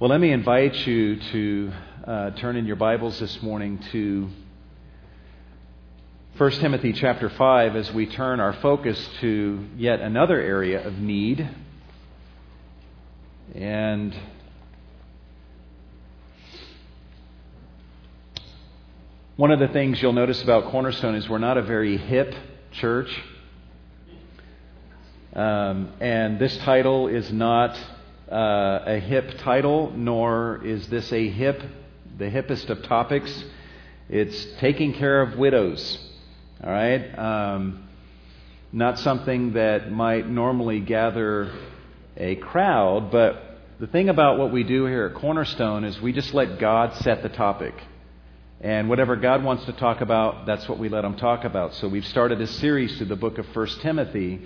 Well, let me invite you to uh, turn in your Bibles this morning to 1 Timothy chapter 5 as we turn our focus to yet another area of need. And one of the things you'll notice about Cornerstone is we're not a very hip church. Um, and this title is not uh, a hip title, nor is this a hip, the hippest of topics. It's taking care of widows. All right? Um, not something that might normally gather a crowd, but the thing about what we do here at Cornerstone is we just let God set the topic. And whatever God wants to talk about, that's what we let Him talk about. So we've started a series through the book of 1 Timothy.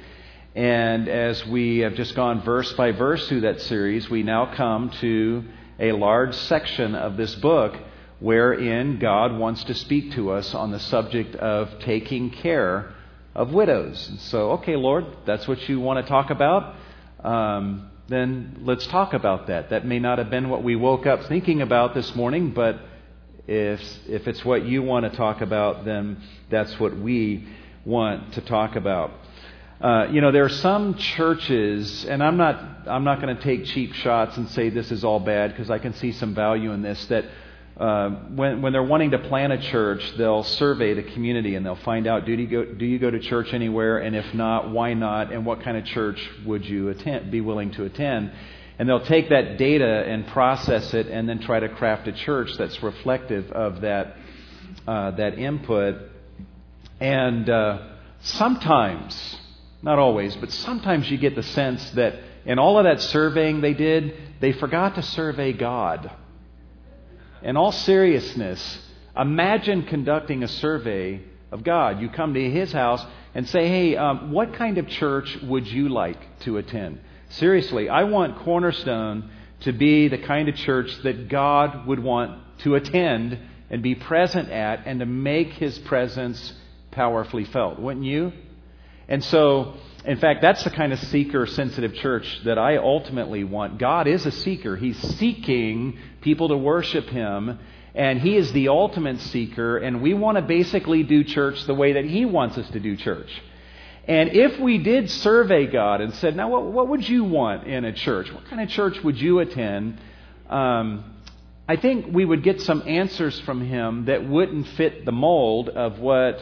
And as we have just gone verse by verse through that series, we now come to a large section of this book wherein God wants to speak to us on the subject of taking care of widows. And so, okay, Lord, that's what you want to talk about. Um, then let's talk about that. That may not have been what we woke up thinking about this morning, but if, if it's what you want to talk about, then that's what we want to talk about. Uh, you know, there are some churches, and I'm not, I'm not going to take cheap shots and say this is all bad because I can see some value in this. That uh, when, when they're wanting to plant a church, they'll survey the community and they'll find out do you, go, do you go to church anywhere, and if not, why not, and what kind of church would you attend, be willing to attend. And they'll take that data and process it and then try to craft a church that's reflective of that, uh, that input. And uh, sometimes, not always, but sometimes you get the sense that in all of that surveying they did, they forgot to survey God. In all seriousness, imagine conducting a survey of God. You come to His house and say, hey, um, what kind of church would you like to attend? Seriously, I want Cornerstone to be the kind of church that God would want to attend and be present at and to make His presence powerfully felt. Wouldn't you? And so, in fact, that's the kind of seeker sensitive church that I ultimately want. God is a seeker, He's seeking people to worship Him. And He is the ultimate seeker, and we want to basically do church the way that He wants us to do church. And if we did survey God and said, now, what, what would you want in a church? What kind of church would you attend? Um, I think we would get some answers from Him that wouldn't fit the mold of what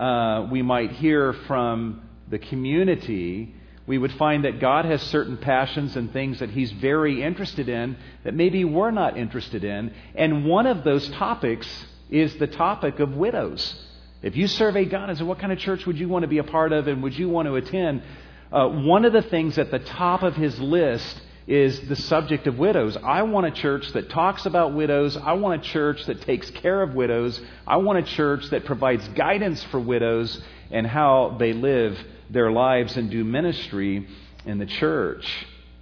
uh, we might hear from the community, we would find that God has certain passions and things that He's very interested in that maybe we're not interested in. And one of those topics is the topic of widows. If you survey God and say, What kind of church would you want to be a part of and would you want to attend? Uh, one of the things at the top of his list is the subject of widows. I want a church that talks about widows. I want a church that takes care of widows. I want a church that provides guidance for widows and how they live their lives and do ministry in the church.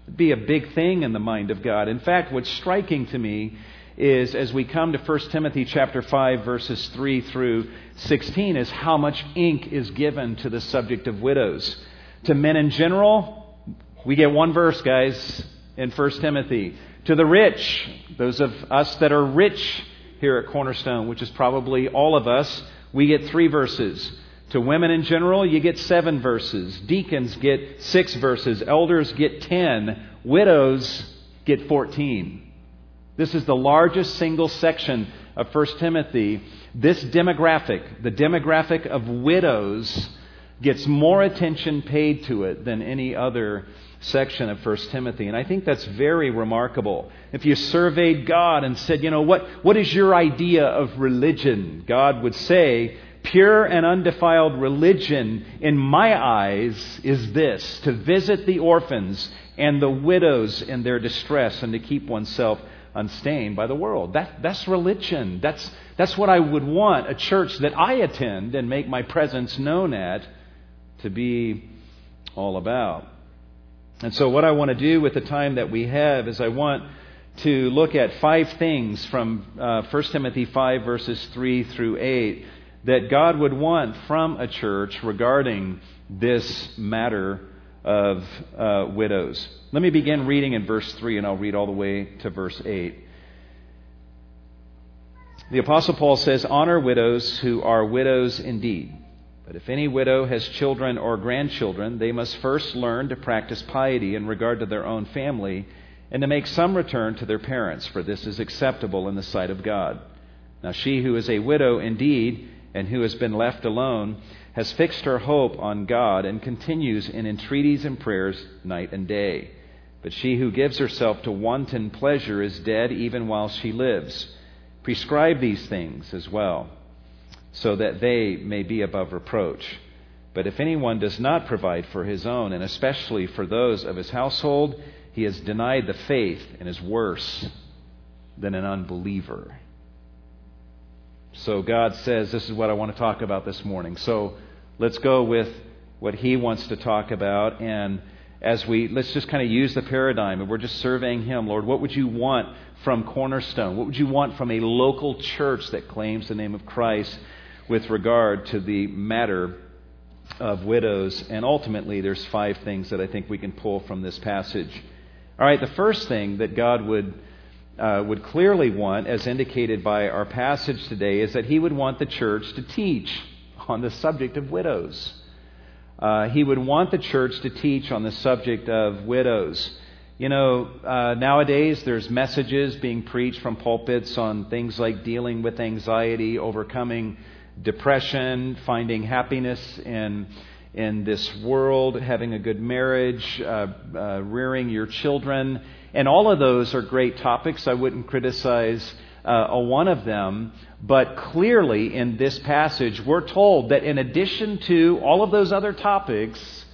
It'd be a big thing in the mind of God. In fact, what's striking to me is as we come to 1 Timothy chapter 5 verses 3 through 16 is how much ink is given to the subject of widows. To men in general, we get one verse, guys in 1 Timothy. To the rich, those of us that are rich here at Cornerstone, which is probably all of us, we get three verses. To women in general, you get seven verses. Deacons get six verses. Elders get ten. Widows get 14. This is the largest single section of 1 Timothy. This demographic, the demographic of widows, gets more attention paid to it than any other section of 1 Timothy. And I think that's very remarkable. If you surveyed God and said, you know, what, what is your idea of religion? God would say, pure and undefiled religion in my eyes is this to visit the orphans and the widows in their distress and to keep oneself unstained by the world. That, that's religion. That's, that's what I would want a church that I attend and make my presence known at to be all about. And so, what I want to do with the time that we have is I want to look at five things from uh, 1 Timothy 5, verses 3 through 8, that God would want from a church regarding this matter of uh, widows. Let me begin reading in verse 3, and I'll read all the way to verse 8. The Apostle Paul says, Honor widows who are widows indeed. But if any widow has children or grandchildren, they must first learn to practice piety in regard to their own family and to make some return to their parents, for this is acceptable in the sight of God. Now, she who is a widow indeed and who has been left alone has fixed her hope on God and continues in entreaties and prayers night and day. But she who gives herself to wanton pleasure is dead even while she lives. Prescribe these things as well, so that they may be above reproach. But if anyone does not provide for his own, and especially for those of his household, he has denied the faith and is worse than an unbeliever. So God says, This is what I want to talk about this morning. So let's go with what He wants to talk about. And as we, let's just kind of use the paradigm and we're just surveying Him. Lord, what would you want from Cornerstone? What would you want from a local church that claims the name of Christ with regard to the matter of widows? And ultimately, there's five things that I think we can pull from this passage. All right, the first thing that God would uh, would clearly want, as indicated by our passage today, is that he would want the church to teach on the subject of widows. Uh, he would want the church to teach on the subject of widows. You know, uh, nowadays there's messages being preached from pulpits on things like dealing with anxiety, overcoming depression, finding happiness in in this world, having a good marriage, uh, uh, rearing your children. And all of those are great topics. I wouldn't criticize uh, a one of them. But clearly, in this passage, we're told that in addition to all of those other topics,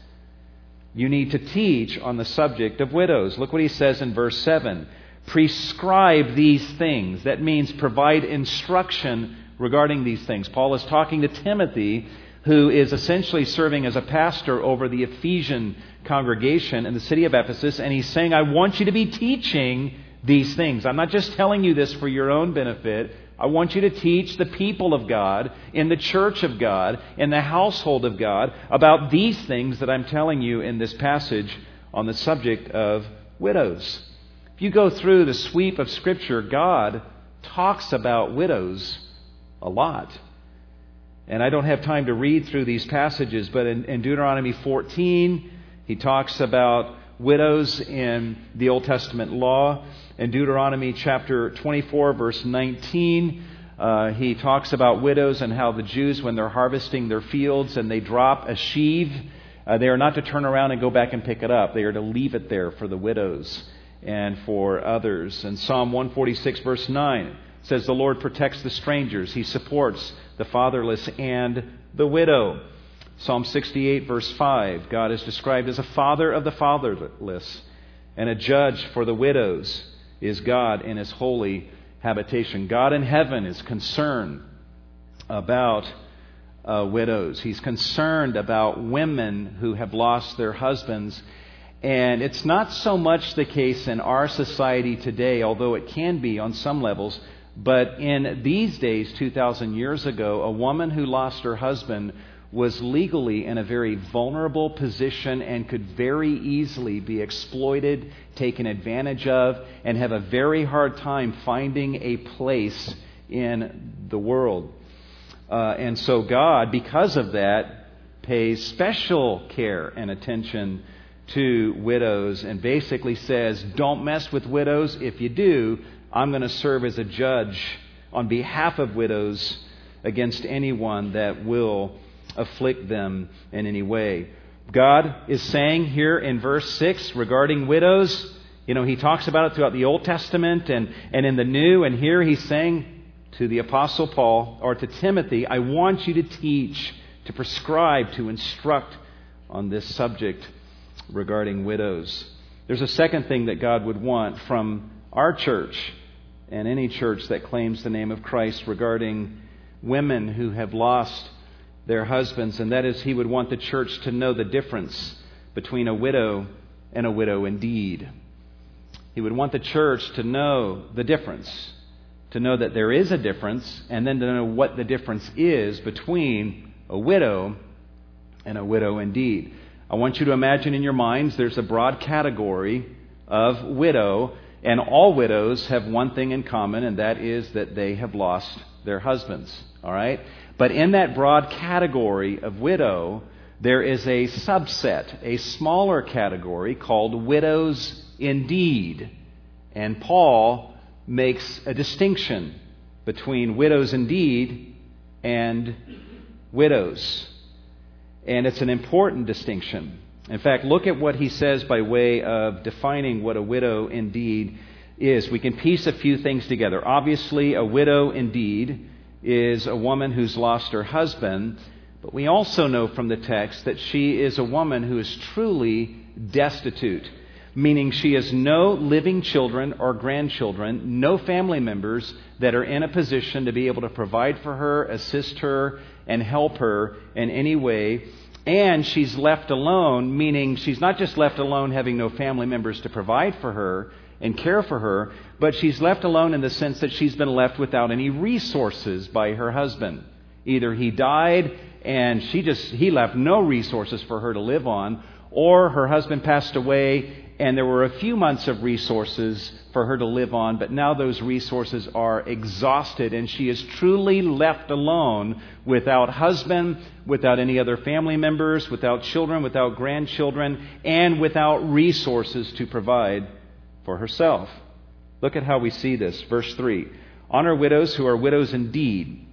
you need to teach on the subject of widows. Look what he says in verse 7 Prescribe these things. That means provide instruction regarding these things. Paul is talking to Timothy who is essentially serving as a pastor over the Ephesian congregation in the city of Ephesus, and he's saying, I want you to be teaching these things. I'm not just telling you this for your own benefit. I want you to teach the people of God, in the church of God, in the household of God, about these things that I'm telling you in this passage on the subject of widows. If you go through the sweep of Scripture, God talks about widows a lot. And I don't have time to read through these passages, but in, in, Deuteronomy 14, he talks about widows in the Old Testament law. In Deuteronomy chapter 24, verse 19, uh, he talks about widows and how the Jews, when they're harvesting their fields and they drop a sheaf, uh, they are not to turn around and go back and pick it up. They are to leave it there for the widows and for others. And Psalm 146, verse 9 says, The Lord protects the strangers, He supports the fatherless, and the widow. Psalm 68, verse 5, God is described as a father of the fatherless and a judge for the widows is God in his holy habitation. God in heaven is concerned about uh, widows. He's concerned about women who have lost their husbands. And it's not so much the case in our society today, although it can be on some levels, but in these days, 2,000 years ago, a woman who lost her husband was legally in a very vulnerable position and could very easily be exploited, taken advantage of, and have a very hard time finding a place in the world. Uh, and so, God, because of that, pays special care and attention to widows and basically says, Don't mess with widows. If you do, I'm going to serve as a judge on behalf of widows against anyone that will afflict them in any way. God is saying here in verse 6 regarding widows, you know, he talks about it throughout the Old Testament and, and in the New, and here he's saying to the Apostle Paul or to Timothy, I want you to teach, to prescribe, to instruct on this subject regarding widows. There's a second thing that God would want from our church and any church that claims the name of Christ regarding women who have lost their husbands, and that is, he would want the church to know the difference between a widow and a widow indeed. He would want the church to know the difference, to know that there is a difference, and then to know what the difference is between a widow and a widow indeed. I want you to imagine in your minds there's a broad category of widow, and all widows have one thing in common, and that is that they have lost their husbands. All right? But in that broad category of widow, there is a subset, a smaller category called widows indeed. And Paul makes a distinction between widows indeed and widows. And it's an important distinction. In fact, look at what he says by way of defining what a widow indeed is. We can piece a few things together. Obviously, a widow indeed is a woman who's lost her husband, but we also know from the text that she is a woman who is truly destitute, meaning she has no living children or grandchildren, no family members that are in a position to be able to provide for her, assist her, and help her in any way. And she's left alone, meaning she's not just left alone having no family members to provide for her and care for her, but she's left alone in the sense that she's been left without any resources by her husband. Either he died and she just he left no resources for her to live on or her husband passed away and there were a few months of resources for her to live on but now those resources are exhausted and she is truly left alone without husband without any other family members without children without grandchildren and without resources to provide for herself look at how we see this verse 3 honor widows who are widows indeed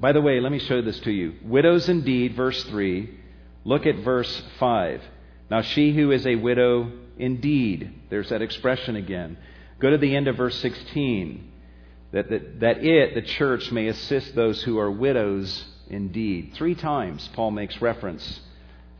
by the way, let me show this to you. Widows indeed, verse 3. Look at verse 5. Now, she who is a widow indeed, there's that expression again. Go to the end of verse 16. That, that, that it, the church, may assist those who are widows indeed. Three times Paul makes reference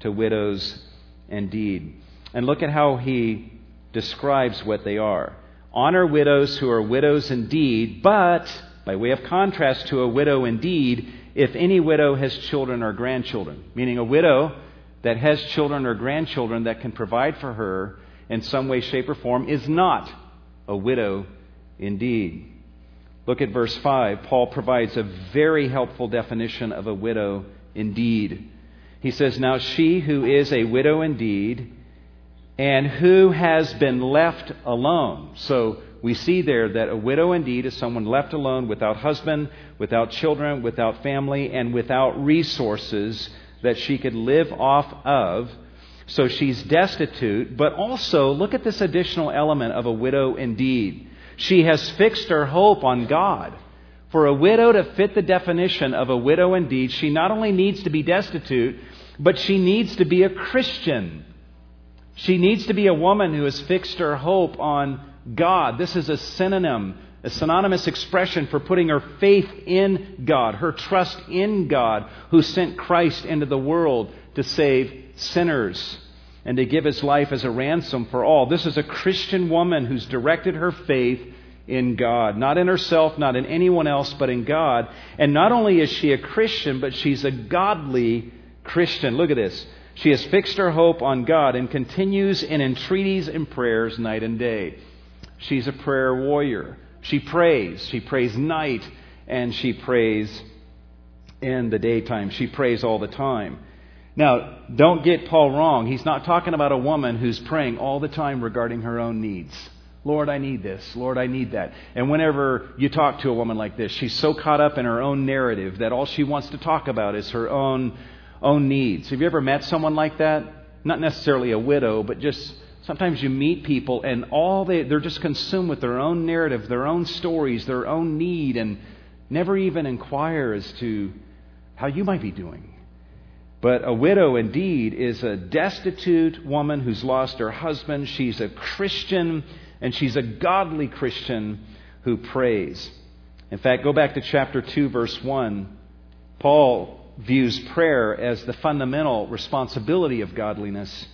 to widows indeed. And look at how he describes what they are. Honor widows who are widows indeed, but by way of contrast to a widow indeed, if any widow has children or grandchildren, meaning a widow that has children or grandchildren that can provide for her in some way, shape, or form is not a widow indeed. Look at verse 5. Paul provides a very helpful definition of a widow indeed. He says, Now she who is a widow indeed and who has been left alone. So we see there that a widow indeed is someone left alone without husband, without children, without family, and without resources that she could live off of. So she's destitute, but also look at this additional element of a widow indeed. She has fixed her hope on God. For a widow to fit the definition of a widow indeed, she not only needs to be destitute, but she needs to be a Christian. She needs to be a woman who has fixed her hope on God. This is a synonym, a synonymous expression for putting her faith in God, her trust in God, who sent Christ into the world to save sinners and to give his life as a ransom for all. This is a Christian woman who's directed her faith in God, not in herself, not in anyone else, but in God. And not only is she a Christian, but she's a godly Christian. Look at this. She has fixed her hope on God and continues in entreaties and prayers night and day. She's a prayer warrior. She prays. She prays night and she prays in the daytime. She prays all the time. Now, don't get Paul wrong. He's not talking about a woman who's praying all the time regarding her own needs. Lord, I need this. Lord, I need that. And whenever you talk to a woman like this, she's so caught up in her own narrative that all she wants to talk about is her own own needs. Have you ever met someone like that? Not necessarily a widow, but just Sometimes you meet people and all they, they're just consumed with their own narrative, their own stories, their own need, and never even inquire as to how you might be doing. But a widow, indeed, is a destitute woman who's lost her husband. She's a Christian, and she's a godly Christian who prays. In fact, go back to chapter 2, verse 1. Paul views prayer as the fundamental responsibility of godliness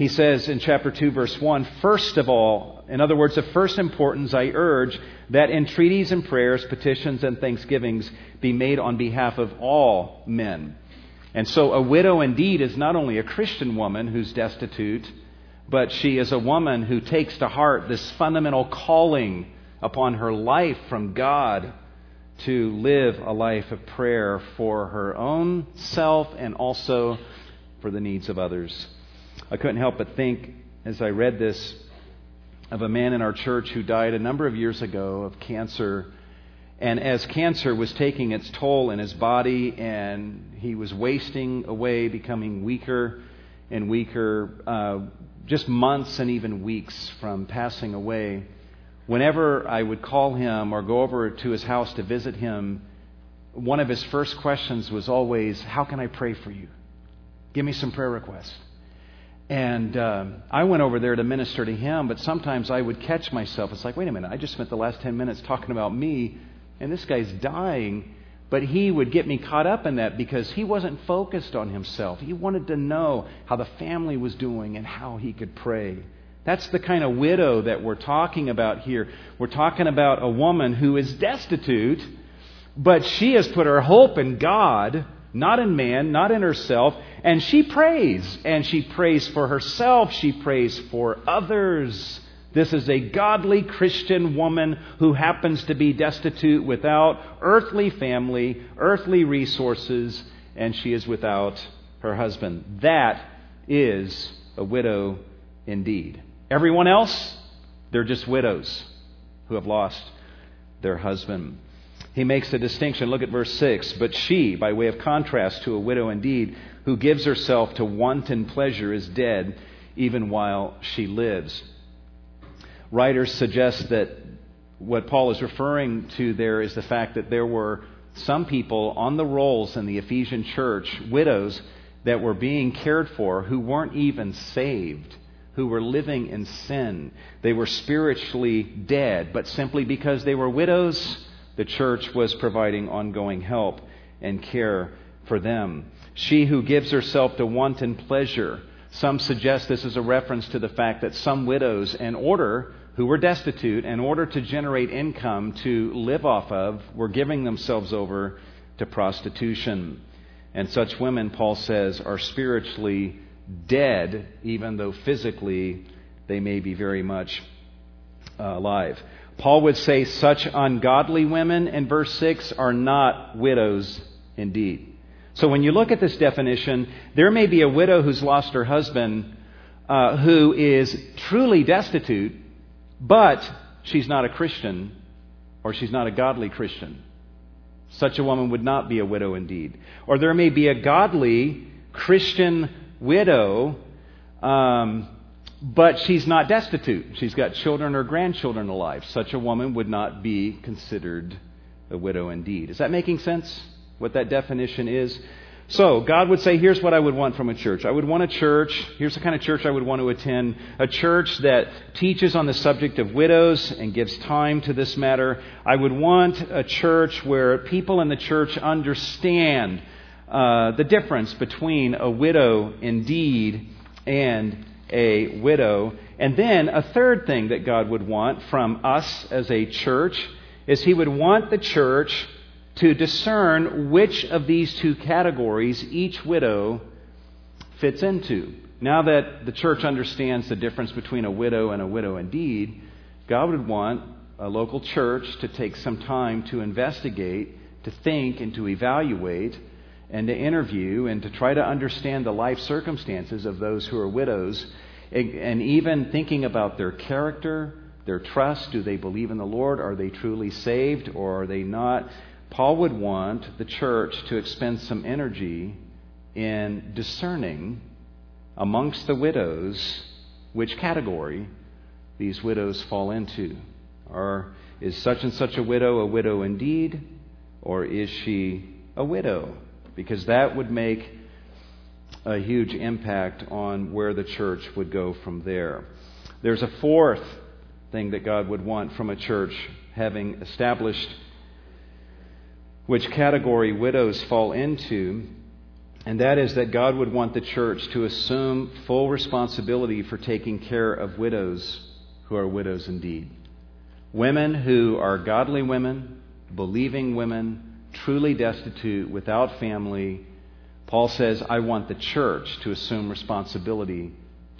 he says in chapter 2, verse 1 First of all, in other words, of first importance, I urge that entreaties and prayers, petitions and thanksgivings be made on behalf of all men. And so a widow indeed is not only a Christian woman who's destitute, but she is a woman who takes to heart this fundamental calling upon her life from God to live a life of prayer for her own self and also for the needs of others. I couldn't help but think as I read this of a man in our church who died a number of years ago of cancer. And as cancer was taking its toll in his body and he was wasting away, becoming weaker and weaker, uh, just months and even weeks from passing away, whenever I would call him or go over to his house to visit him, one of his first questions was always, How can I pray for you? Give me some prayer requests. And uh, I went over there to minister to him, but sometimes I would catch myself. It's like, wait a minute, I just spent the last 10 minutes talking about me, and this guy's dying. But he would get me caught up in that because he wasn't focused on himself. He wanted to know how the family was doing and how he could pray. That's the kind of widow that we're talking about here. We're talking about a woman who is destitute, but she has put her hope in God not in man, not in herself. And she prays. And she prays for herself. She prays for others. This is a godly Christian woman who happens to be destitute without earthly family, earthly resources, and she is without her husband. That is a widow indeed. Everyone else, they're just widows who have lost their husband he makes a distinction. Look at verse 6. But she, by way of contrast to a widow indeed, who gives herself to wanton pleasure, is dead even while she lives. Writers suggest that what Paul is referring to there is the fact that there were some people on the rolls in the Ephesian church, widows, that were being cared for who weren't even saved, who were living in sin. They were spiritually dead, but simply because they were widows, the church was providing ongoing help and care for them. She who gives herself to wanton pleasure. Some suggest this is a reference to the fact that some widows, in order, who were destitute, in order to generate income to live off of, were giving themselves over to prostitution. And such women, Paul says, are spiritually dead, even though physically they may be very much uh, alive. Paul would say such ungodly women in verse 6 are not widows indeed. So when you look at this definition, there may be a widow who's lost her husband uh, who is truly destitute, but she's not a Christian or she's not a godly Christian. Such a woman would not be a widow indeed. Or there may be a godly Christian widow. Um, but she's not destitute. She's got children or grandchildren alive. Such a woman would not be considered a widow indeed. Is that making sense? What that definition is? So, God would say, here's what I would want from a church. I would want a church, here's the kind of church I would want to attend, a church that teaches on the subject of widows and gives time to this matter. I would want a church where people in the church understand uh, the difference between a widow indeed and a widow. And then a third thing that God would want from us as a church is He would want the church to discern which of these two categories each widow fits into. Now that the church understands the difference between a widow and a widow indeed, God would want a local church to take some time to investigate, to think, and to evaluate and to interview and to try to understand the life circumstances of those who are widows, and even thinking about their character, their trust. Do they believe in the Lord? Are they truly saved or are they not? Paul would want the church to expend some energy in discerning amongst the widows which category these widows fall into. Or is such and such a widow a widow indeed? Or is she a widow? because that would make a huge impact on where the church would go from there. There's a fourth thing that God would want from a church, having established which category widows fall into, and that is that God would want the church to assume full responsibility for taking care of widows who are widows indeed. Women who are godly women, believing women, truly destitute, without family, Paul says, I want the church to assume responsibility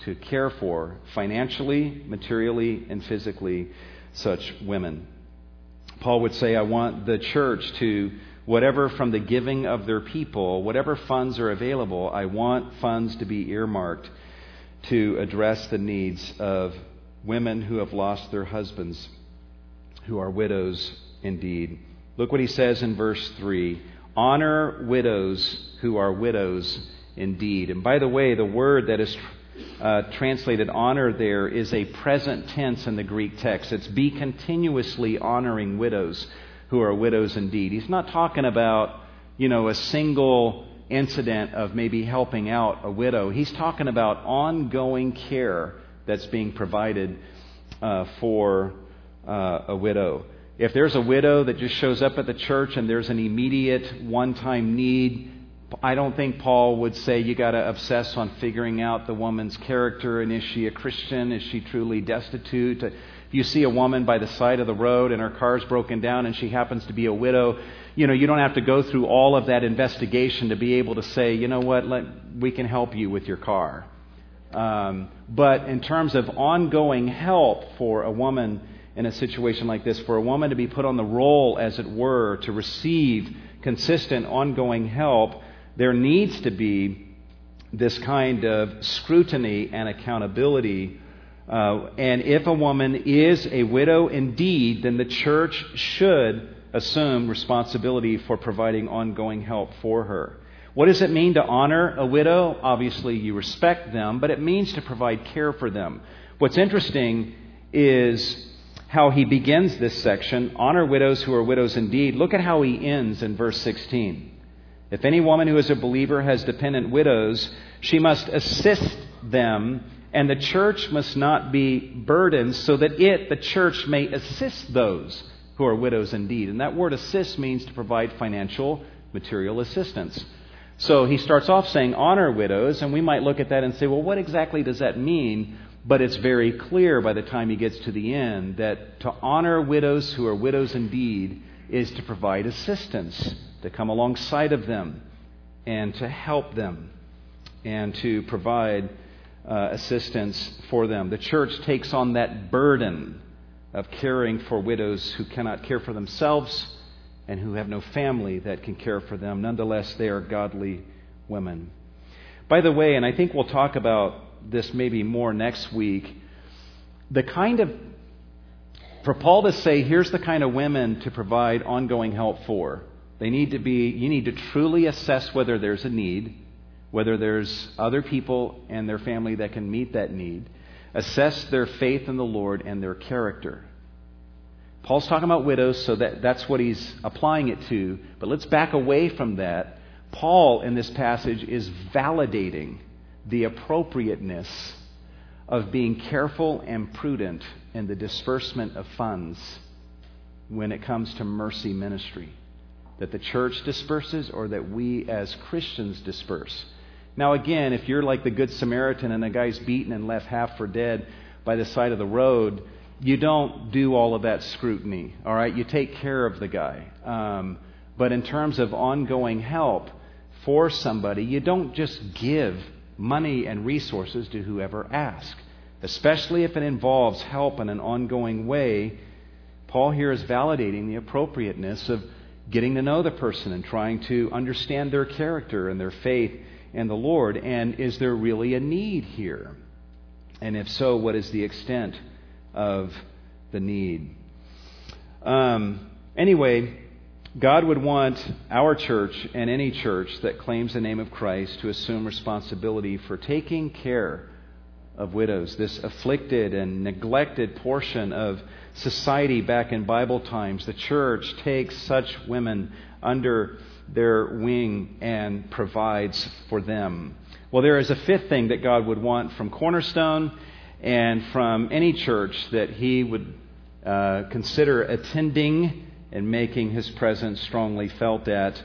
to care for financially, materially, and physically such women. Paul would say, I want the church to whatever from the giving of their people, whatever funds are available, I want funds to be earmarked to address the needs of women who have lost their husbands, who are widows indeed. Look what he says in verse 3 Honor widows who are widows indeed. And by the way, the word that is uh, translated honor there is a present tense in the Greek text. It's be continuously honoring widows who are widows indeed. He's not talking about, you know, a single incident of maybe helping out a widow. He's talking about ongoing care that's being provided uh, for uh, a widow. If there's a widow that just shows up at the church and there's an immediate one time need, I don't think Paul would say you got to obsess on figuring out the woman's character and is she a Christian? Is she truly destitute? If you see a woman by the side of the road and her car's broken down and she happens to be a widow, you know, you don't have to go through all of that investigation to be able to say, you know what, let, we can help you with your car. Um, but in terms of ongoing help for a woman in a situation like this, for a woman to be put on the roll, as it were, to receive consistent, ongoing help, there needs to be this kind of scrutiny and accountability. Uh, and if a woman is a widow indeed, then the church should assume responsibility for providing ongoing help for her. What does it mean to honor a widow? Obviously, you respect them, but it means to provide care for them. What's interesting is how he begins this section honor widows who are widows indeed. Look at how he ends in verse 16. If any woman who is a believer has dependent widows, she must assist them, and the church must not be burdened, so that it, the church, may assist those who are widows indeed. And that word assist means to provide financial, material assistance. So he starts off saying, honor widows, and we might look at that and say, well, what exactly does that mean? But it's very clear by the time he gets to the end that to honor widows who are widows indeed is to provide assistance, to come alongside of them, and to help them, and to provide uh, assistance for them. The church takes on that burden of caring for widows who cannot care for themselves and who have no family that can care for them. Nonetheless, they are godly women. By the way, and I think we'll talk about this maybe more next week. The kind of, for Paul to say, here's the kind of women to provide ongoing help for. They need to be, you need to truly assess whether there's a need, whether there's other people and their family that can meet that need. Assess their faith in the Lord and their character. Paul's talking about widows, so that, that's what he's applying it to. But let's back away from that. Paul, in this passage, is validating the appropriateness of being careful and prudent in the disbursement of funds when it comes to mercy ministry. That the church disperses or that we as Christians disperse. Now, again, if you're like the Good Samaritan and the guy's beaten and left half for dead by the side of the road, you don't do all of that scrutiny, all right? You take care of the guy. Um, but in terms of ongoing help for somebody, you don't just give money and resources to whoever asks, especially if it involves help in an ongoing way. Paul here is validating the appropriateness of getting to know the person and trying to understand their character and their faith in the Lord. And is there really a need here? And if so, what is the extent of the need? Um, anyway, God would want our church and any church that claims the name of Christ to assume responsibility for taking care of widows, this afflicted and neglected portion of society back in Bible times. The church takes such women under their wing and provides for them. Well, there is a fifth thing that God would want from Cornerstone and from any church that He would uh, consider attending and making his presence strongly felt at.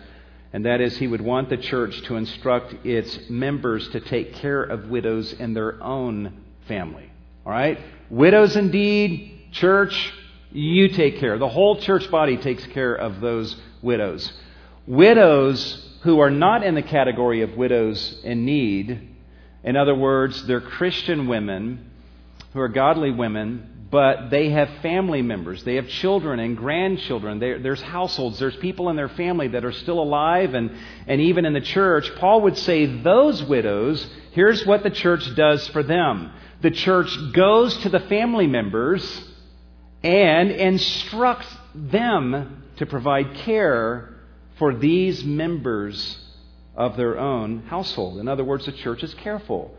And that is, he would want the church to instruct its members to take care of widows in their own family. All right? Widows indeed, church, you take care. The whole church body takes care of those widows. Widows who are not in the category of widows in need, in other words, they're Christian women who are godly women but they have family members. They have children and grandchildren. There, there's households. There's people in their family that are still alive and, and even in the church. Paul would say those widows, here's what the church does for them. The church goes to the family members and instructs them to provide care for these members of their own household. In other words, the church is careful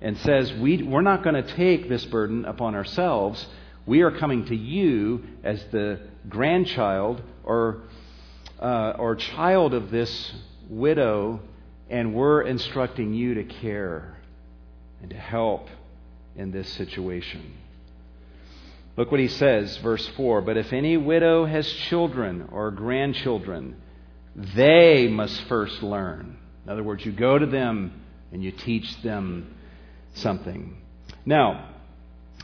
and says, we, We're not going to take this burden upon ourselves. We are coming to you as the grandchild or, uh, or child of this widow, and we're instructing you to care and to help in this situation. Look what he says, verse 4 But if any widow has children or grandchildren, they must first learn. In other words, you go to them and you teach them something. Now,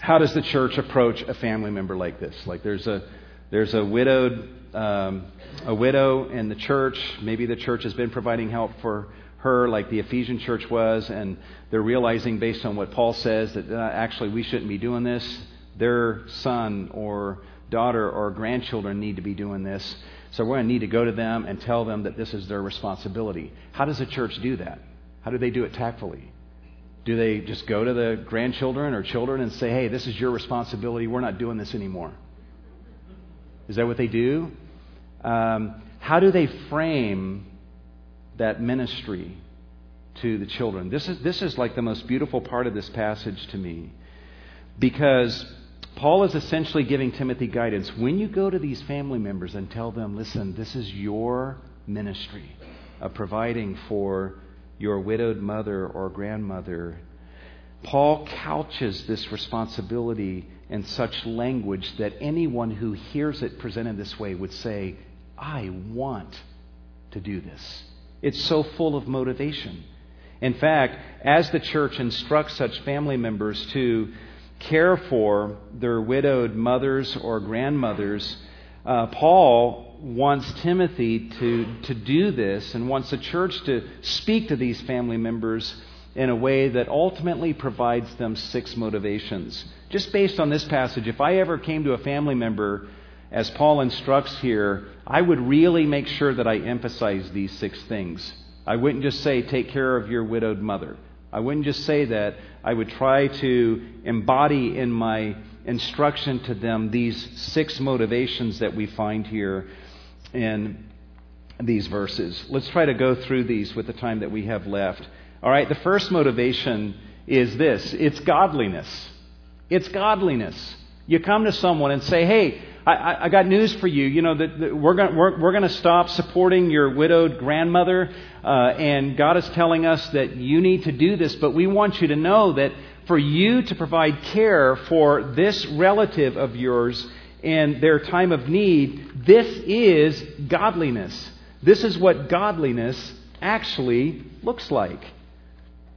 how does the church approach a family member like this? Like there's a there's a widowed um, a widow in the church. Maybe the church has been providing help for her, like the Ephesian church was, and they're realizing based on what Paul says that uh, actually we shouldn't be doing this. Their son or daughter or grandchildren need to be doing this. So we're going to need to go to them and tell them that this is their responsibility. How does a church do that? How do they do it tactfully? Do they just go to the grandchildren or children and say, hey, this is your responsibility. We're not doing this anymore? Is that what they do? Um, how do they frame that ministry to the children? This is, this is like the most beautiful part of this passage to me because Paul is essentially giving Timothy guidance. When you go to these family members and tell them, listen, this is your ministry of providing for your widowed mother or grandmother. Paul couches this responsibility in such language that anyone who hears it presented this way would say, I want to do this. It's so full of motivation. In fact, as the church instructs such family members to care for their widowed mothers or grandmothers, uh, Paul wants Timothy to, to do this and wants the church to speak to these family members in a way that ultimately provides them six motivations. Just based on this passage, if I ever came to a family member, as Paul instructs here, I would really make sure that I emphasize these six things. I wouldn't just say, take care of your widowed mother. I wouldn't just say that. I would try to embody in my instruction to them these six motivations that we find here in these verses. Let's try to go through these with the time that we have left. All right, the first motivation is this it's godliness. It's godliness. You come to someone and say, hey, I, I got news for you. You know, that, we're going we're, we're to stop supporting your widowed grandmother, uh, and God is telling us that you need to do this, but we want you to know that for you to provide care for this relative of yours in their time of need, this is godliness. This is what godliness actually looks like.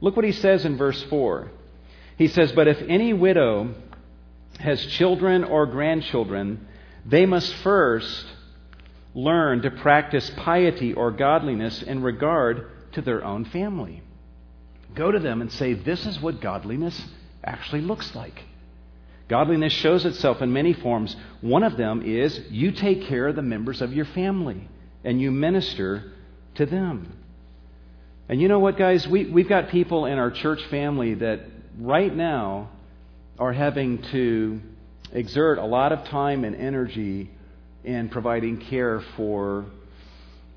Look what he says in verse 4. He says, But if any widow has children or grandchildren, they must first learn to practice piety or godliness in regard to their own family. Go to them and say, This is what godliness actually looks like. Godliness shows itself in many forms. One of them is you take care of the members of your family and you minister to them. And you know what, guys? We, we've got people in our church family that right now are having to exert a lot of time and energy in providing care for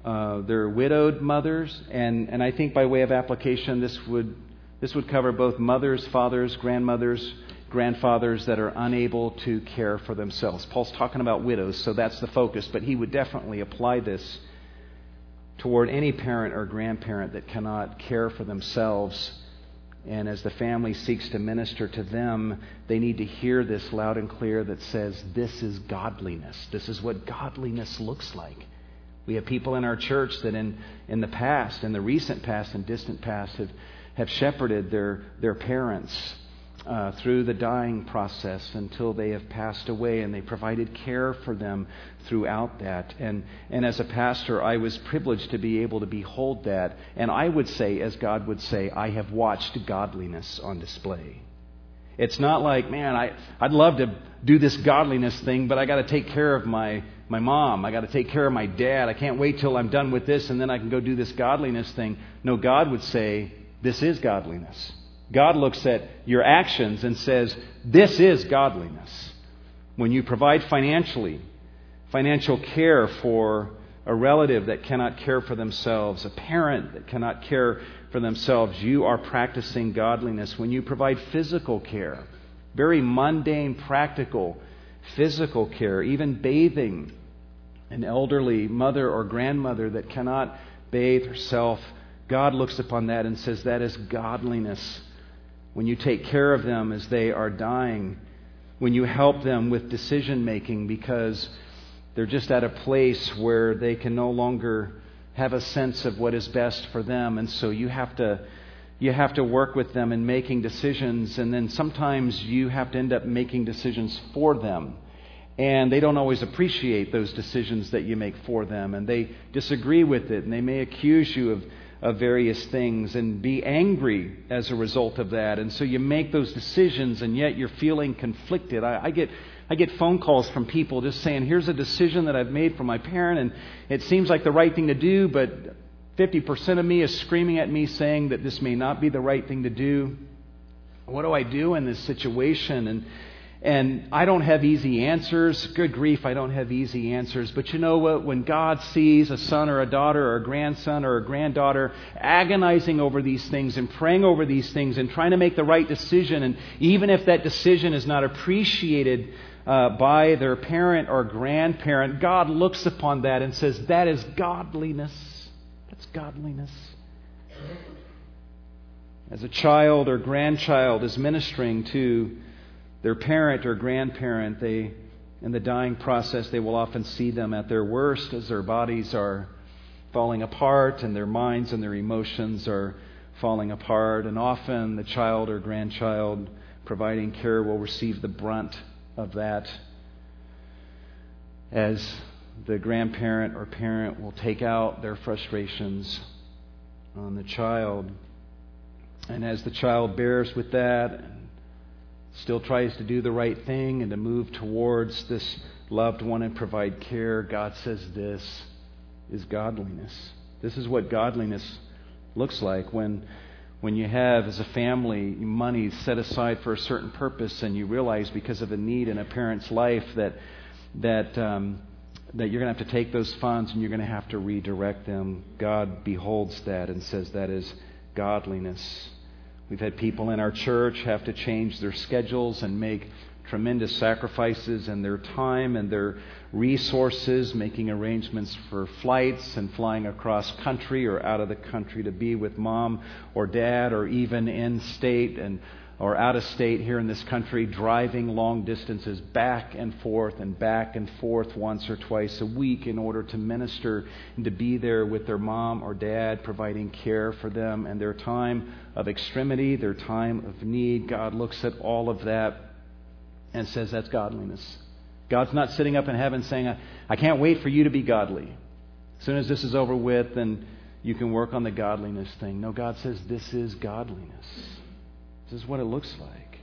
uh, their widowed mothers. And, and I think by way of application, this would, this would cover both mothers, fathers, grandmothers, grandfathers that are unable to care for themselves. Paul's talking about widows, so that's the focus, but he would definitely apply this toward any parent or grandparent that cannot care for themselves. And as the family seeks to minister to them, they need to hear this loud and clear that says, This is godliness. This is what godliness looks like. We have people in our church that in, in the past, in the recent past and distant past, have, have shepherded their, their parents uh, through the dying process until they have passed away, and they provided care for them throughout that. And, and as a pastor, I was privileged to be able to behold that. And I would say, as God would say, I have watched godliness on display. It's not like, man, I, I'd love to do this godliness thing, but I got to take care of my, my mom. I got to take care of my dad. I can't wait till I'm done with this and then I can go do this godliness thing. No, God would say, this is godliness. God looks at your actions and says, this is godliness. When you provide financially, financial care for a relative that cannot care for themselves, a parent that cannot care for themselves, you are practicing godliness. When you provide physical care, very mundane, practical physical care, even bathing an elderly mother or grandmother that cannot bathe herself, God looks upon that and says that is godliness. When you take care of them as they are dying, when you help them with decision making because they're just at a place where they can no longer have a sense of what is best for them. And so you have to you have to work with them in making decisions and then sometimes you have to end up making decisions for them. And they don't always appreciate those decisions that you make for them and they disagree with it and they may accuse you of of various things and be angry as a result of that. And so you make those decisions, and yet you're feeling conflicted. I, I, get I get phone calls from people just saying, "Here's a decision that I've made for my parent, and it seems like the right thing to do, but 50% of me is screaming at me saying that this may not be the right thing to do. What do I do in this situation?" And and I don't have easy answers. Good grief, I don't have easy answers. But you know what? When God sees a son or a daughter or a grandson or a granddaughter agonizing over these things and praying over these things and trying to make the right decision, and even if that decision is not appreciated uh, by their parent or grandparent, God looks upon that and says, That is godliness. That's godliness. As a child or grandchild is ministering to their parent or grandparent, they, in the dying process, they will often see them at their worst as their bodies are falling apart and their minds and their emotions are falling apart. And often the child or grandchild providing care will receive the brunt of that as the grandparent or parent will take out their frustrations on the child. And as the child bears with that still tries to do the right thing and to move towards this loved one and provide care, God says this is godliness. This is what godliness looks like when when you have as a family money set aside for a certain purpose and you realize because of a need in a parent's life that that um, that you're going to have to take those funds and you're going to have to redirect them. God beholds that and says that is godliness. We've had people in our church have to change their schedules and make tremendous sacrifices in their time and their resources, making arrangements for flights and flying across country or out of the country to be with mom or dad or even in state. And or out of state here in this country, driving long distances back and forth and back and forth once or twice a week in order to minister and to be there with their mom or dad, providing care for them and their time of extremity, their time of need. God looks at all of that and says that's godliness. God's not sitting up in heaven saying, I can't wait for you to be godly. As soon as this is over with, then you can work on the godliness thing. No, God says this is godliness. This is what it looks like.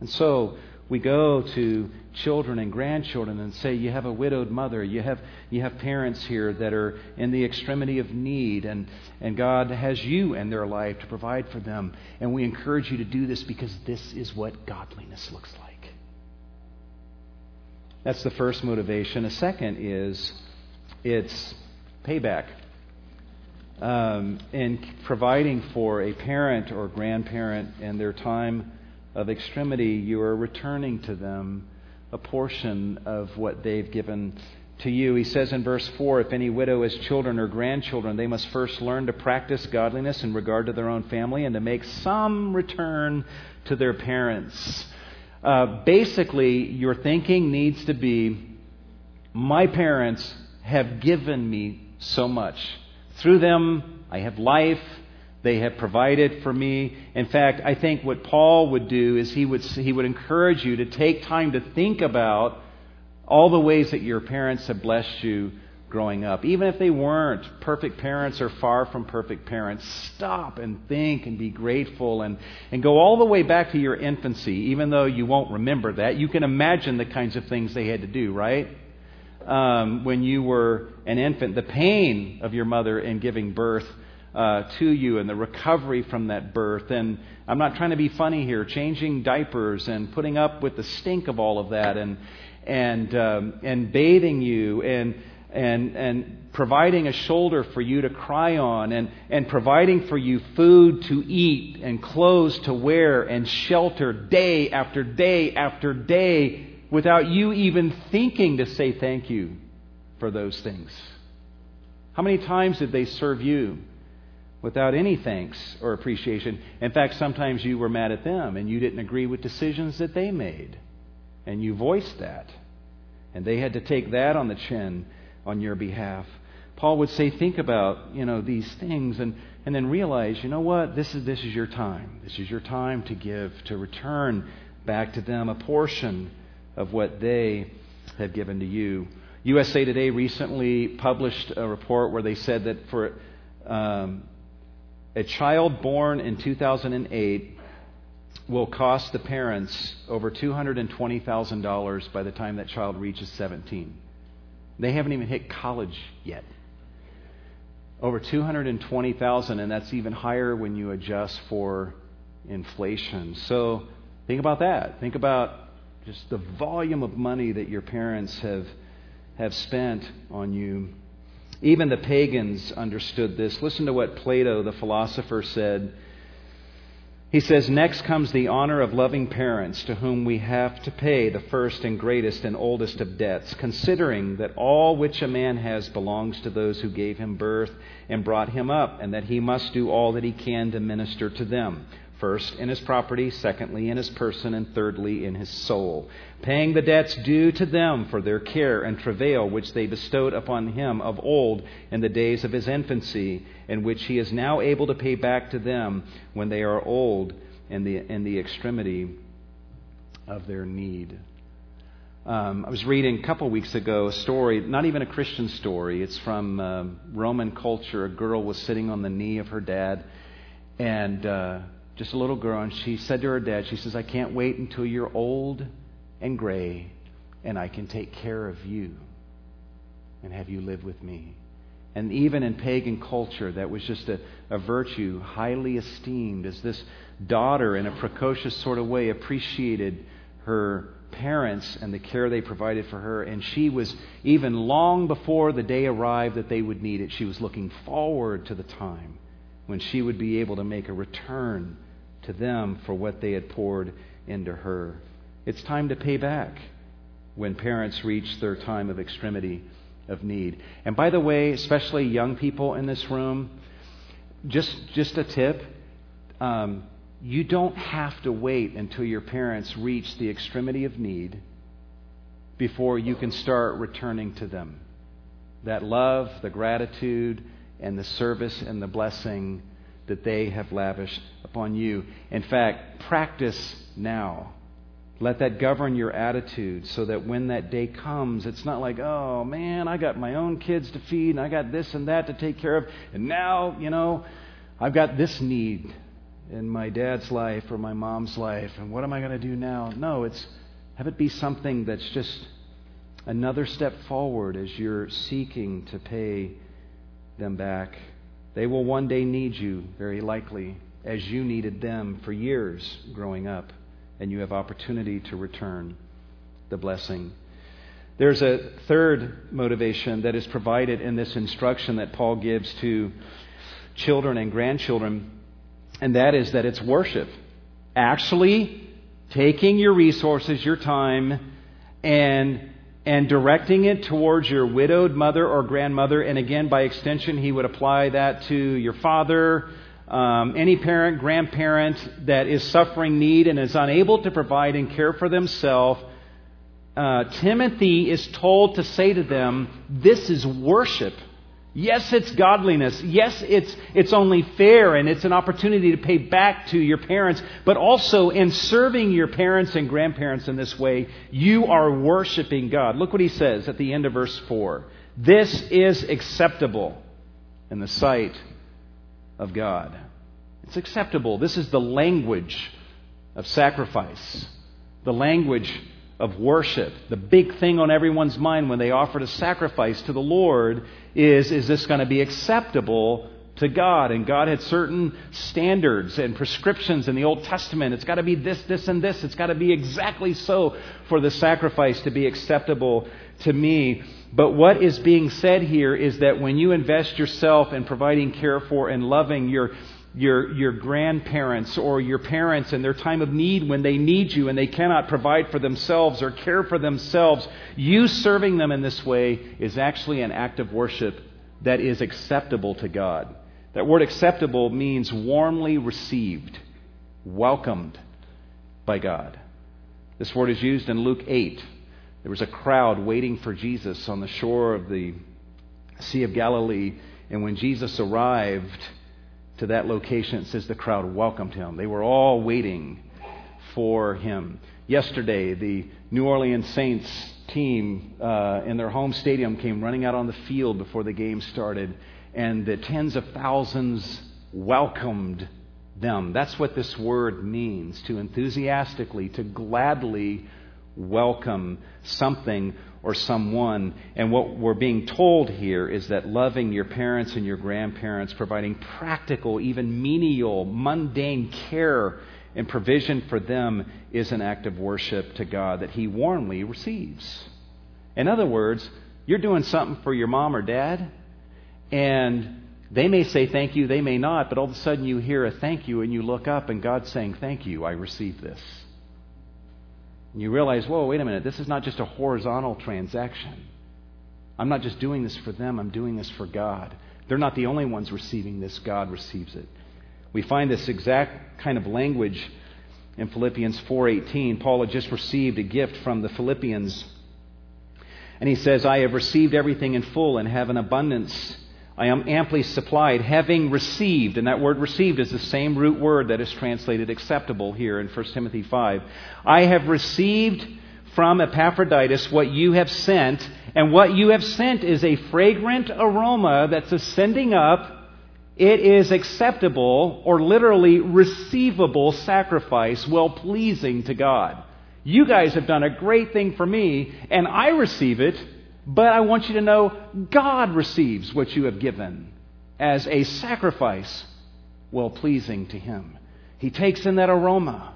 And so we go to children and grandchildren and say, You have a widowed mother, you have, you have parents here that are in the extremity of need, and, and God has you in their life to provide for them. And we encourage you to do this because this is what godliness looks like. That's the first motivation. A second is it's payback um, in providing for a parent or grandparent in their time of extremity, you are returning to them a portion of what they've given to you. He says in verse 4 if any widow has children or grandchildren, they must first learn to practice godliness in regard to their own family and to make some return to their parents. Uh, basically, your thinking needs to be my parents have given me so much. Through them, I have life. They have provided for me. In fact, I think what Paul would do is he would, he would encourage you to take time to think about all the ways that your parents have blessed you growing up. Even if they weren't perfect parents or far from perfect parents, stop and think and be grateful and, and go all the way back to your infancy, even though you won't remember that. You can imagine the kinds of things they had to do, right? Um, when you were an infant, the pain of your mother in giving birth uh, to you and the recovery from that birth. And I'm not trying to be funny here, changing diapers and putting up with the stink of all of that and, and, um, and bathing you and and, and providing a shoulder for you to cry on, and, and providing for you food to eat, and clothes to wear, and shelter day after day after day without you even thinking to say thank you for those things. How many times did they serve you without any thanks or appreciation? In fact, sometimes you were mad at them and you didn't agree with decisions that they made, and you voiced that. And they had to take that on the chin on your behalf. Paul would say, think about, you know, these things and, and then realize, you know what, this is, this is your time. This is your time to give, to return back to them a portion of what they have given to you. USA Today recently published a report where they said that for um, a child born in 2008 will cost the parents over $220,000 by the time that child reaches 17. They haven't even hit college yet. Over 220,000, and that's even higher when you adjust for inflation. So think about that. Think about just the volume of money that your parents have, have spent on you. Even the pagans understood this. Listen to what Plato, the philosopher, said he says, Next comes the honor of loving parents to whom we have to pay the first and greatest and oldest of debts, considering that all which a man has belongs to those who gave him birth and brought him up, and that he must do all that he can to minister to them first in his property, secondly in his person, and thirdly in his soul, paying the debts due to them for their care and travail which they bestowed upon him of old in the days of his infancy, and which he is now able to pay back to them when they are old in the, in the extremity of their need. Um, I was reading a couple weeks ago a story, not even a Christian story. It's from uh, Roman culture. A girl was sitting on the knee of her dad, and uh, just a little girl, and she said to her dad, She says, I can't wait until you're old and gray and I can take care of you and have you live with me. And even in pagan culture, that was just a, a virtue highly esteemed as this daughter, in a precocious sort of way, appreciated her parents and the care they provided for her. And she was, even long before the day arrived that they would need it, she was looking forward to the time when she would be able to make a return to them for what they had poured into her. It's time to pay back when parents reach their time of extremity of need. And by the way, especially young people in this room, just, just a tip. Um, you don't have to wait until your parents reach the extremity of need before you can start returning to them. That love, the gratitude, and the service and the blessing that they have lavished upon you. In fact, practice now. Let that govern your attitude so that when that day comes, it's not like, oh man, I got my own kids to feed and I got this and that to take care of. And now, you know, I've got this need in my dad's life or my mom's life. And what am I going to do now? No, it's have it be something that's just another step forward as you're seeking to pay them back. They will one day need you, very likely, as you needed them for years growing up, and you have opportunity to return the blessing. There's a third motivation that is provided in this instruction that Paul gives to children and grandchildren, and that is that it's worship. Actually, taking your resources, your time, and and directing it towards your widowed mother or grandmother. And again, by extension, he would apply that to your father, um, any parent, grandparent that is suffering need and is unable to provide and care for themselves. Uh, Timothy is told to say to them, This is worship. Yes, it's godliness. Yes, it's, it's only fair and it's an opportunity to pay back to your parents. But also, in serving your parents and grandparents in this way, you are worshiping God. Look what he says at the end of verse 4. This is acceptable in the sight of God. It's acceptable. This is the language of sacrifice, the language of worship. The big thing on everyone's mind when they offered a sacrifice to the Lord is is this going to be acceptable to God? And God had certain standards and prescriptions in the Old Testament. It's got to be this, this, and this. It's got to be exactly so for the sacrifice to be acceptable to me. But what is being said here is that when you invest yourself in providing care for and loving your your, your grandparents or your parents in their time of need when they need you and they cannot provide for themselves or care for themselves, you serving them in this way is actually an act of worship that is acceptable to God. That word acceptable means warmly received, welcomed by God. This word is used in Luke 8. There was a crowd waiting for Jesus on the shore of the Sea of Galilee, and when Jesus arrived, to that location, it says the crowd welcomed him. They were all waiting for him. Yesterday, the New Orleans Saints team uh, in their home stadium came running out on the field before the game started, and the tens of thousands welcomed them. That's what this word means to enthusiastically, to gladly welcome something or someone. And what we're being told here is that loving your parents and your grandparents, providing practical, even menial, mundane care and provision for them is an act of worship to God that He warmly receives. In other words, you're doing something for your mom or dad, and they may say thank you, they may not, but all of a sudden you hear a thank you and you look up and God's saying, Thank you, I received this. And you realize, whoa, wait a minute, this is not just a horizontal transaction. I'm not just doing this for them, I'm doing this for God. They're not the only ones receiving this, God receives it. We find this exact kind of language in Philippians 4:18. Paul had just received a gift from the Philippians. And he says, "I have received everything in full and have an abundance I am amply supplied, having received, and that word received is the same root word that is translated acceptable here in 1 Timothy 5. I have received from Epaphroditus what you have sent, and what you have sent is a fragrant aroma that's ascending up. It is acceptable, or literally receivable sacrifice, well pleasing to God. You guys have done a great thing for me, and I receive it but I want you to know God receives what you have given as a sacrifice well pleasing to Him. He takes in that aroma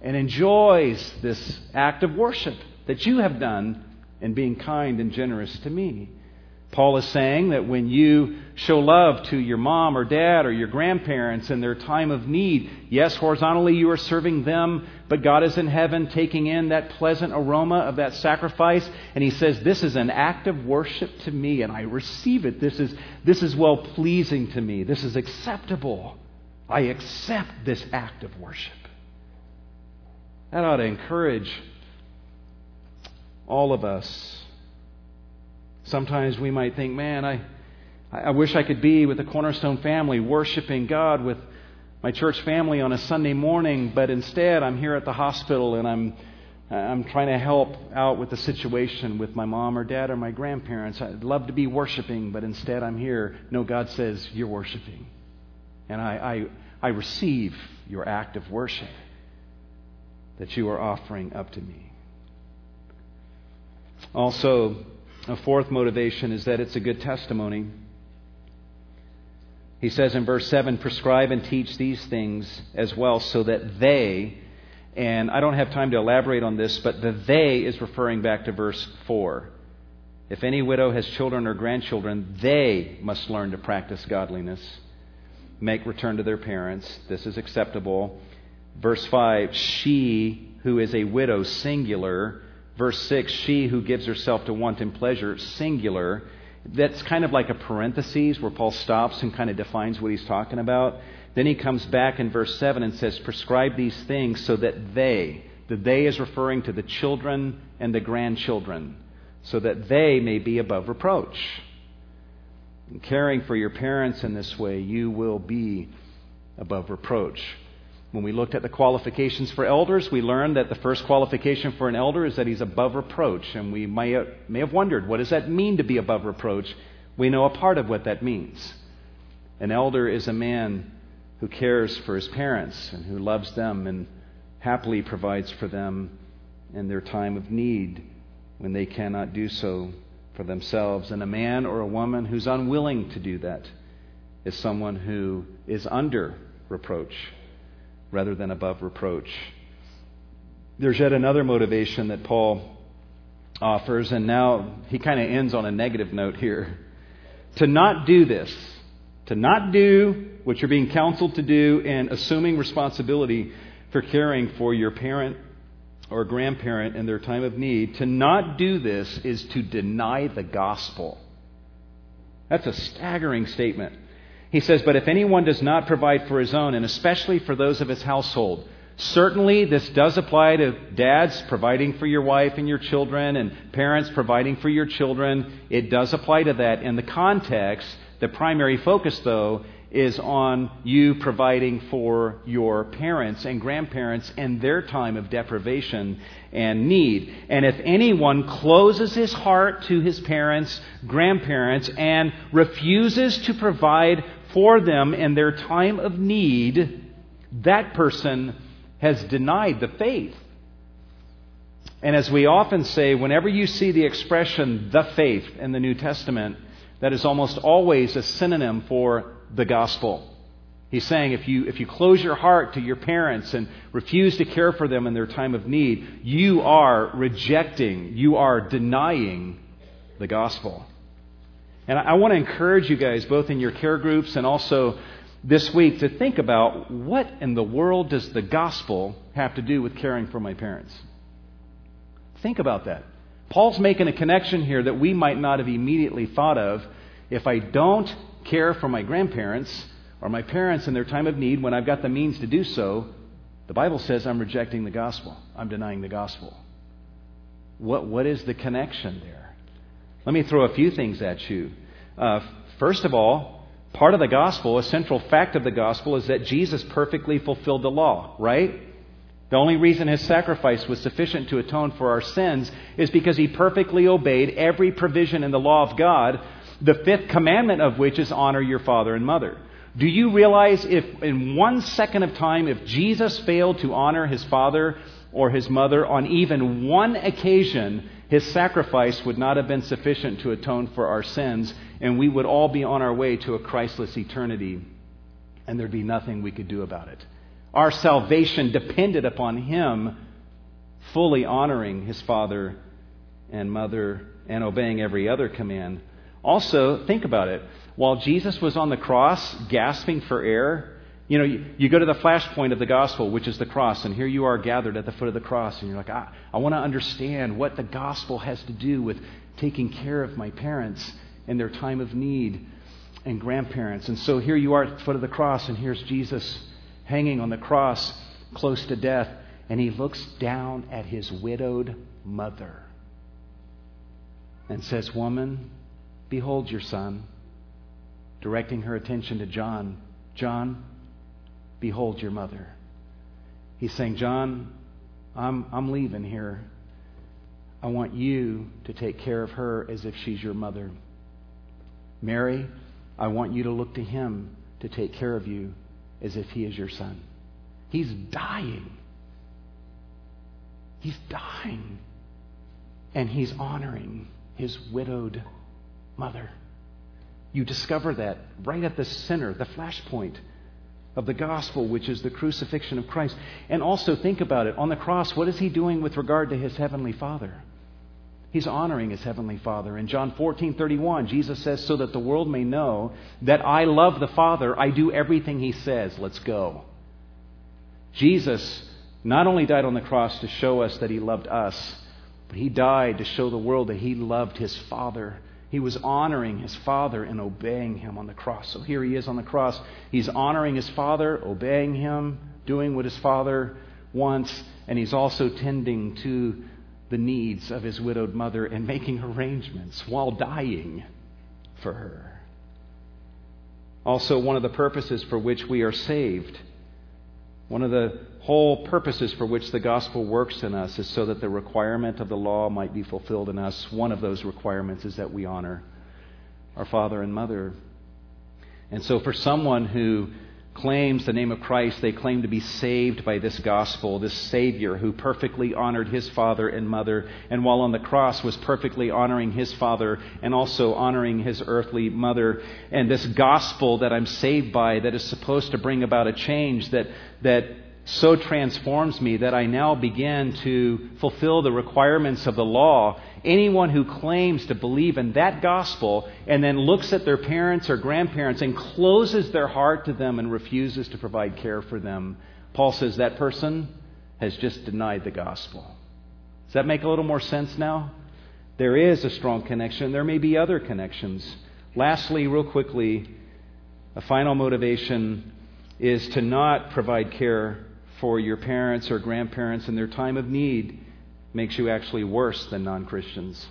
and enjoys this act of worship that you have done in being kind and generous to me. Paul is saying that when you show love to your mom or dad or your grandparents in their time of need, yes, horizontally you are serving them, but God is in heaven taking in that pleasant aroma of that sacrifice. And he says, This is an act of worship to me, and I receive it. This is, this is well pleasing to me. This is acceptable. I accept this act of worship. That ought to encourage all of us Sometimes we might think, man, I, I wish I could be with the Cornerstone family, worshiping God with my church family on a Sunday morning, but instead I'm here at the hospital and I'm, I'm trying to help out with the situation with my mom or dad or my grandparents. I'd love to be worshiping, but instead I'm here. No, God says, You're worshiping. And I, I, I receive your act of worship that you are offering up to me. Also, a fourth motivation is that it's a good testimony. He says in verse 7 prescribe and teach these things as well, so that they, and I don't have time to elaborate on this, but the they is referring back to verse 4. If any widow has children or grandchildren, they must learn to practice godliness, make return to their parents. This is acceptable. Verse 5 She who is a widow, singular, Verse 6, she who gives herself to wanton pleasure, singular. That's kind of like a parenthesis where Paul stops and kind of defines what he's talking about. Then he comes back in verse 7 and says, Prescribe these things so that they, the they is referring to the children and the grandchildren, so that they may be above reproach. In caring for your parents in this way, you will be above reproach. When we looked at the qualifications for elders, we learned that the first qualification for an elder is that he's above reproach. And we may, may have wondered, what does that mean to be above reproach? We know a part of what that means. An elder is a man who cares for his parents and who loves them and happily provides for them in their time of need when they cannot do so for themselves. And a man or a woman who's unwilling to do that is someone who is under reproach rather than above reproach. There's yet another motivation that Paul offers, and now he kind of ends on a negative note here. To not do this, to not do what you're being counseled to do, and assuming responsibility for caring for your parent or grandparent in their time of need, to not do this is to deny the gospel. That's a staggering statement. He says, But if anyone does not provide for his own, and especially for those of his household, certainly this does apply to dads providing for your wife and your children, and parents providing for your children. It does apply to that. In the context, the primary focus, though, is on you providing for your parents and grandparents and their time of deprivation and need. And if anyone closes his heart to his parents, grandparents, and refuses to provide for them in their time of need, that person has denied the faith. And as we often say, whenever you see the expression the faith in the New Testament, that is almost always a synonym for the gospel. He's saying if you, if you close your heart to your parents and refuse to care for them in their time of need, you are rejecting, you are denying the gospel. And I, I want to encourage you guys, both in your care groups and also this week, to think about what in the world does the gospel have to do with caring for my parents? Think about that. Paul's making a connection here that we might not have immediately thought of. If I don't care for my grandparents or my parents in their time of need when I've got the means to do so, the Bible says I'm rejecting the gospel. I'm denying the gospel. What, what is the connection there? Let me throw a few things at you. Uh, first of all, part of the gospel, a central fact of the gospel, is that Jesus perfectly fulfilled the law, right? The only reason his sacrifice was sufficient to atone for our sins is because he perfectly obeyed every provision in the law of God the fifth commandment of which is honor your father and mother. Do you realize if in one second of time, if Jesus failed to honor his father or his mother on even one occasion, his sacrifice would not have been sufficient to atone for our sins, and we would all be on our way to a Christless eternity, and there'd be nothing we could do about it. Our salvation depended upon him fully honoring his father and mother and obeying every other command also, think about it. While Jesus was on the cross, gasping for air, you know, you, you, go to the flashpoint of the gospel, which is the cross, and here you are gathered at the foot of the cross, and you're like, I, I want to understand what the gospel has to do with taking care of my parents in their time of need and grandparents. And so here you are at the foot of the cross, and here's Jesus hanging on the cross close to death, and he looks down at his widowed mother and says, Woman, Behold your son. Directing her attention to John. John, behold your mother. He's saying, John, I'm, I'm leaving here. I want you to take care of her as if she's your mother. Mary, I want you to look to him to take care of you as if he is your son. He's dying. He's dying. And he's honoring his widowed mother. You discover that right at the center, the flashpoint of the gospel, which is the crucifixion of Christ. And also think about it. On the cross, what is he doing with regard to his heavenly Father? He's honoring his heavenly Father. In John 14, 31, Jesus says, So that the world may know that I love the Father, I do everything he says. Let's go. Jesus not only died on the cross to show us that he loved us, but he died to show the world that he loved his Father he was honoring his father and obeying him on the cross. So here he is on the cross. He's honoring his father, obeying him, doing what his father wants, and he's also tending to the needs of his widowed mother and making arrangements while dying for her. Also, one of the purposes for which we are saved One of the whole purposes for which the gospel works in us is so that the requirement of the law might be fulfilled in us. One of those requirements is that we honor our father and mother. And so, for someone who claims the name of Christ, they claim to be saved by this gospel, this Savior who perfectly honored his father and mother, and while on the cross was perfectly honoring his father and also honoring his earthly mother. And this gospel that I'm saved by, that is supposed to bring about a change that, that so transforms me that I now begin to fulfill the requirements of the law. Anyone who claims to believe in that gospel and then looks at their parents or grandparents and closes their heart to them and refuses to provide care for them, Paul says that person has just denied the gospel. Does that make a little more sense now? There is a strong connection. There may be other connections. Lastly, real quickly, a final motivation is to not provide care for your parents or grandparents in their time of need makes you actually worse than non Christians.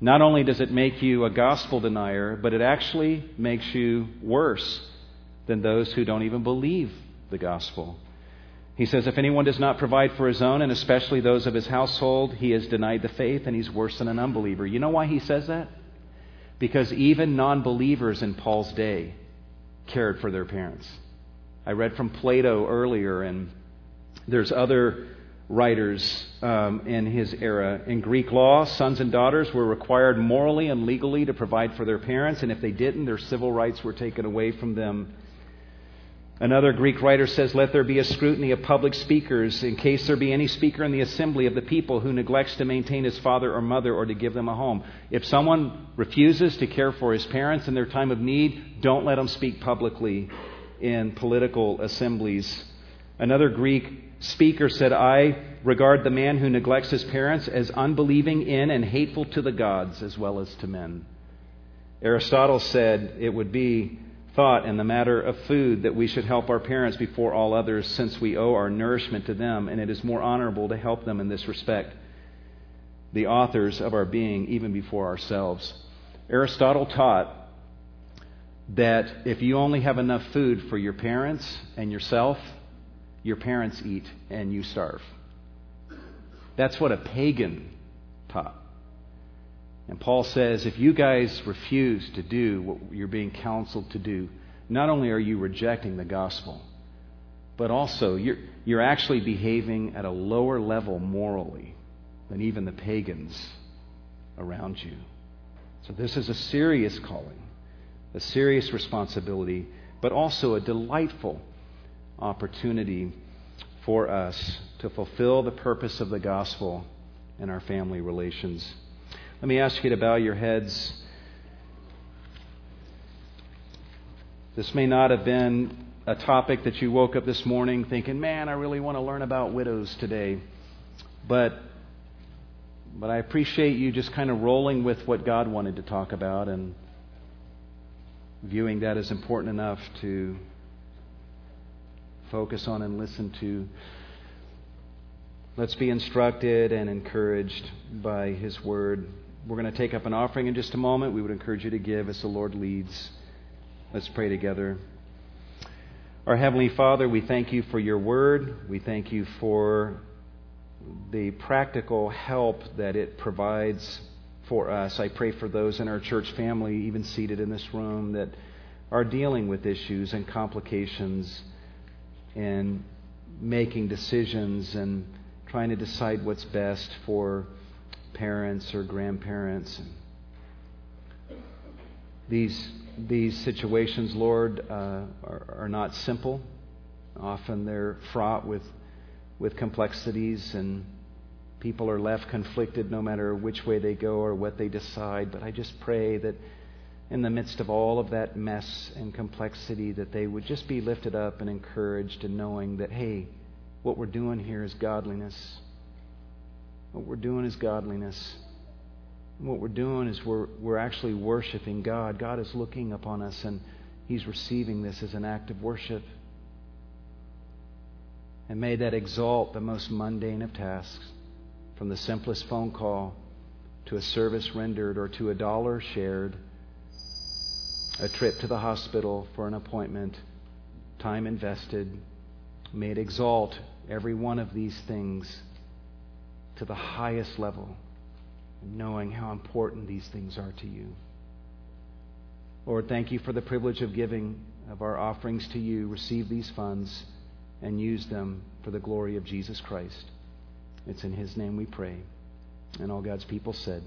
Not only does it make you a gospel denier, but it actually makes you worse than those who don't even believe the gospel. He says, If anyone does not provide for his own, and especially those of his household, he has denied the faith and he's worse than an unbeliever. You know why he says that? Because even non believers in Paul's day cared for their parents. I read from Plato earlier, and there's other writers um, in his era. In Greek law, sons and daughters were required morally and legally to provide for their parents, and if they didn't, their civil rights were taken away from them. Another Greek writer says, Let there be a scrutiny of public speakers, in case there be any speaker in the assembly of the people who neglects to maintain his father or mother or to give them a home. If someone refuses to care for his parents in their time of need, don't let him speak publicly in political assemblies. Another Greek speaker said, I regard the man who neglects his parents as unbelieving in and hateful to the gods as well as to men. Aristotle said it would be thought in the matter of food that we should help our parents before all others since we owe our nourishment to them, and it is more honorable to help them in this respect, the authors of our being, even before ourselves. Aristotle taught that if you only have enough food for your parents and yourself, your parents eat and you starve. That's what a pagan taught. And Paul says if you guys refuse to do what you're being counseled to do, not only are you rejecting the gospel, but also you're, you're actually behaving at a lower level morally than even the pagans around you. So this is a serious calling a serious responsibility, but also a delightful opportunity for us to fulfill the purpose of the gospel in our family relations. Let me ask you to bow your heads. This may not have been a topic that you woke up this morning thinking, man, I really want to learn about widows today. But, but I appreciate you just kind of rolling with what God wanted to talk about and viewing that as important enough to focus on and listen to. Let's be instructed and encouraged by His Word. We're going to take up an offering in just a moment. We would encourage you to give as the Lord leads. Let's pray together. Our Heavenly Father, we thank you for your Word. We thank you for the practical help that it provides for us. I pray for those in our church family, even seated in this room, that are dealing with issues and complications and making decisions and trying to decide what's best for parents or grandparents. These, these situations, Lord, uh, are, are not simple. Often they're fraught with, with complexities and people are left conflicted no matter which way they go or what they decide. But I just pray that in the midst of all of that mess and complexity, that they would just be lifted up and encouraged in knowing that, hey, what we're doing here is godliness. What we're doing is godliness. What we're doing is we're, we're actually worshiping God. God is looking upon us and He's receiving this as an act of worship. And may that exalt the most mundane of tasks from the simplest phone call to a service rendered or to a dollar shared, a trip to the hospital for an appointment, time invested, May it exalt every one of these things to the highest level, knowing how important these things are to you. Lord, thank you for the privilege of giving of our offerings to you. Receive these funds and use them for the glory of Jesus Christ. It's in his name we pray. And all God's people said,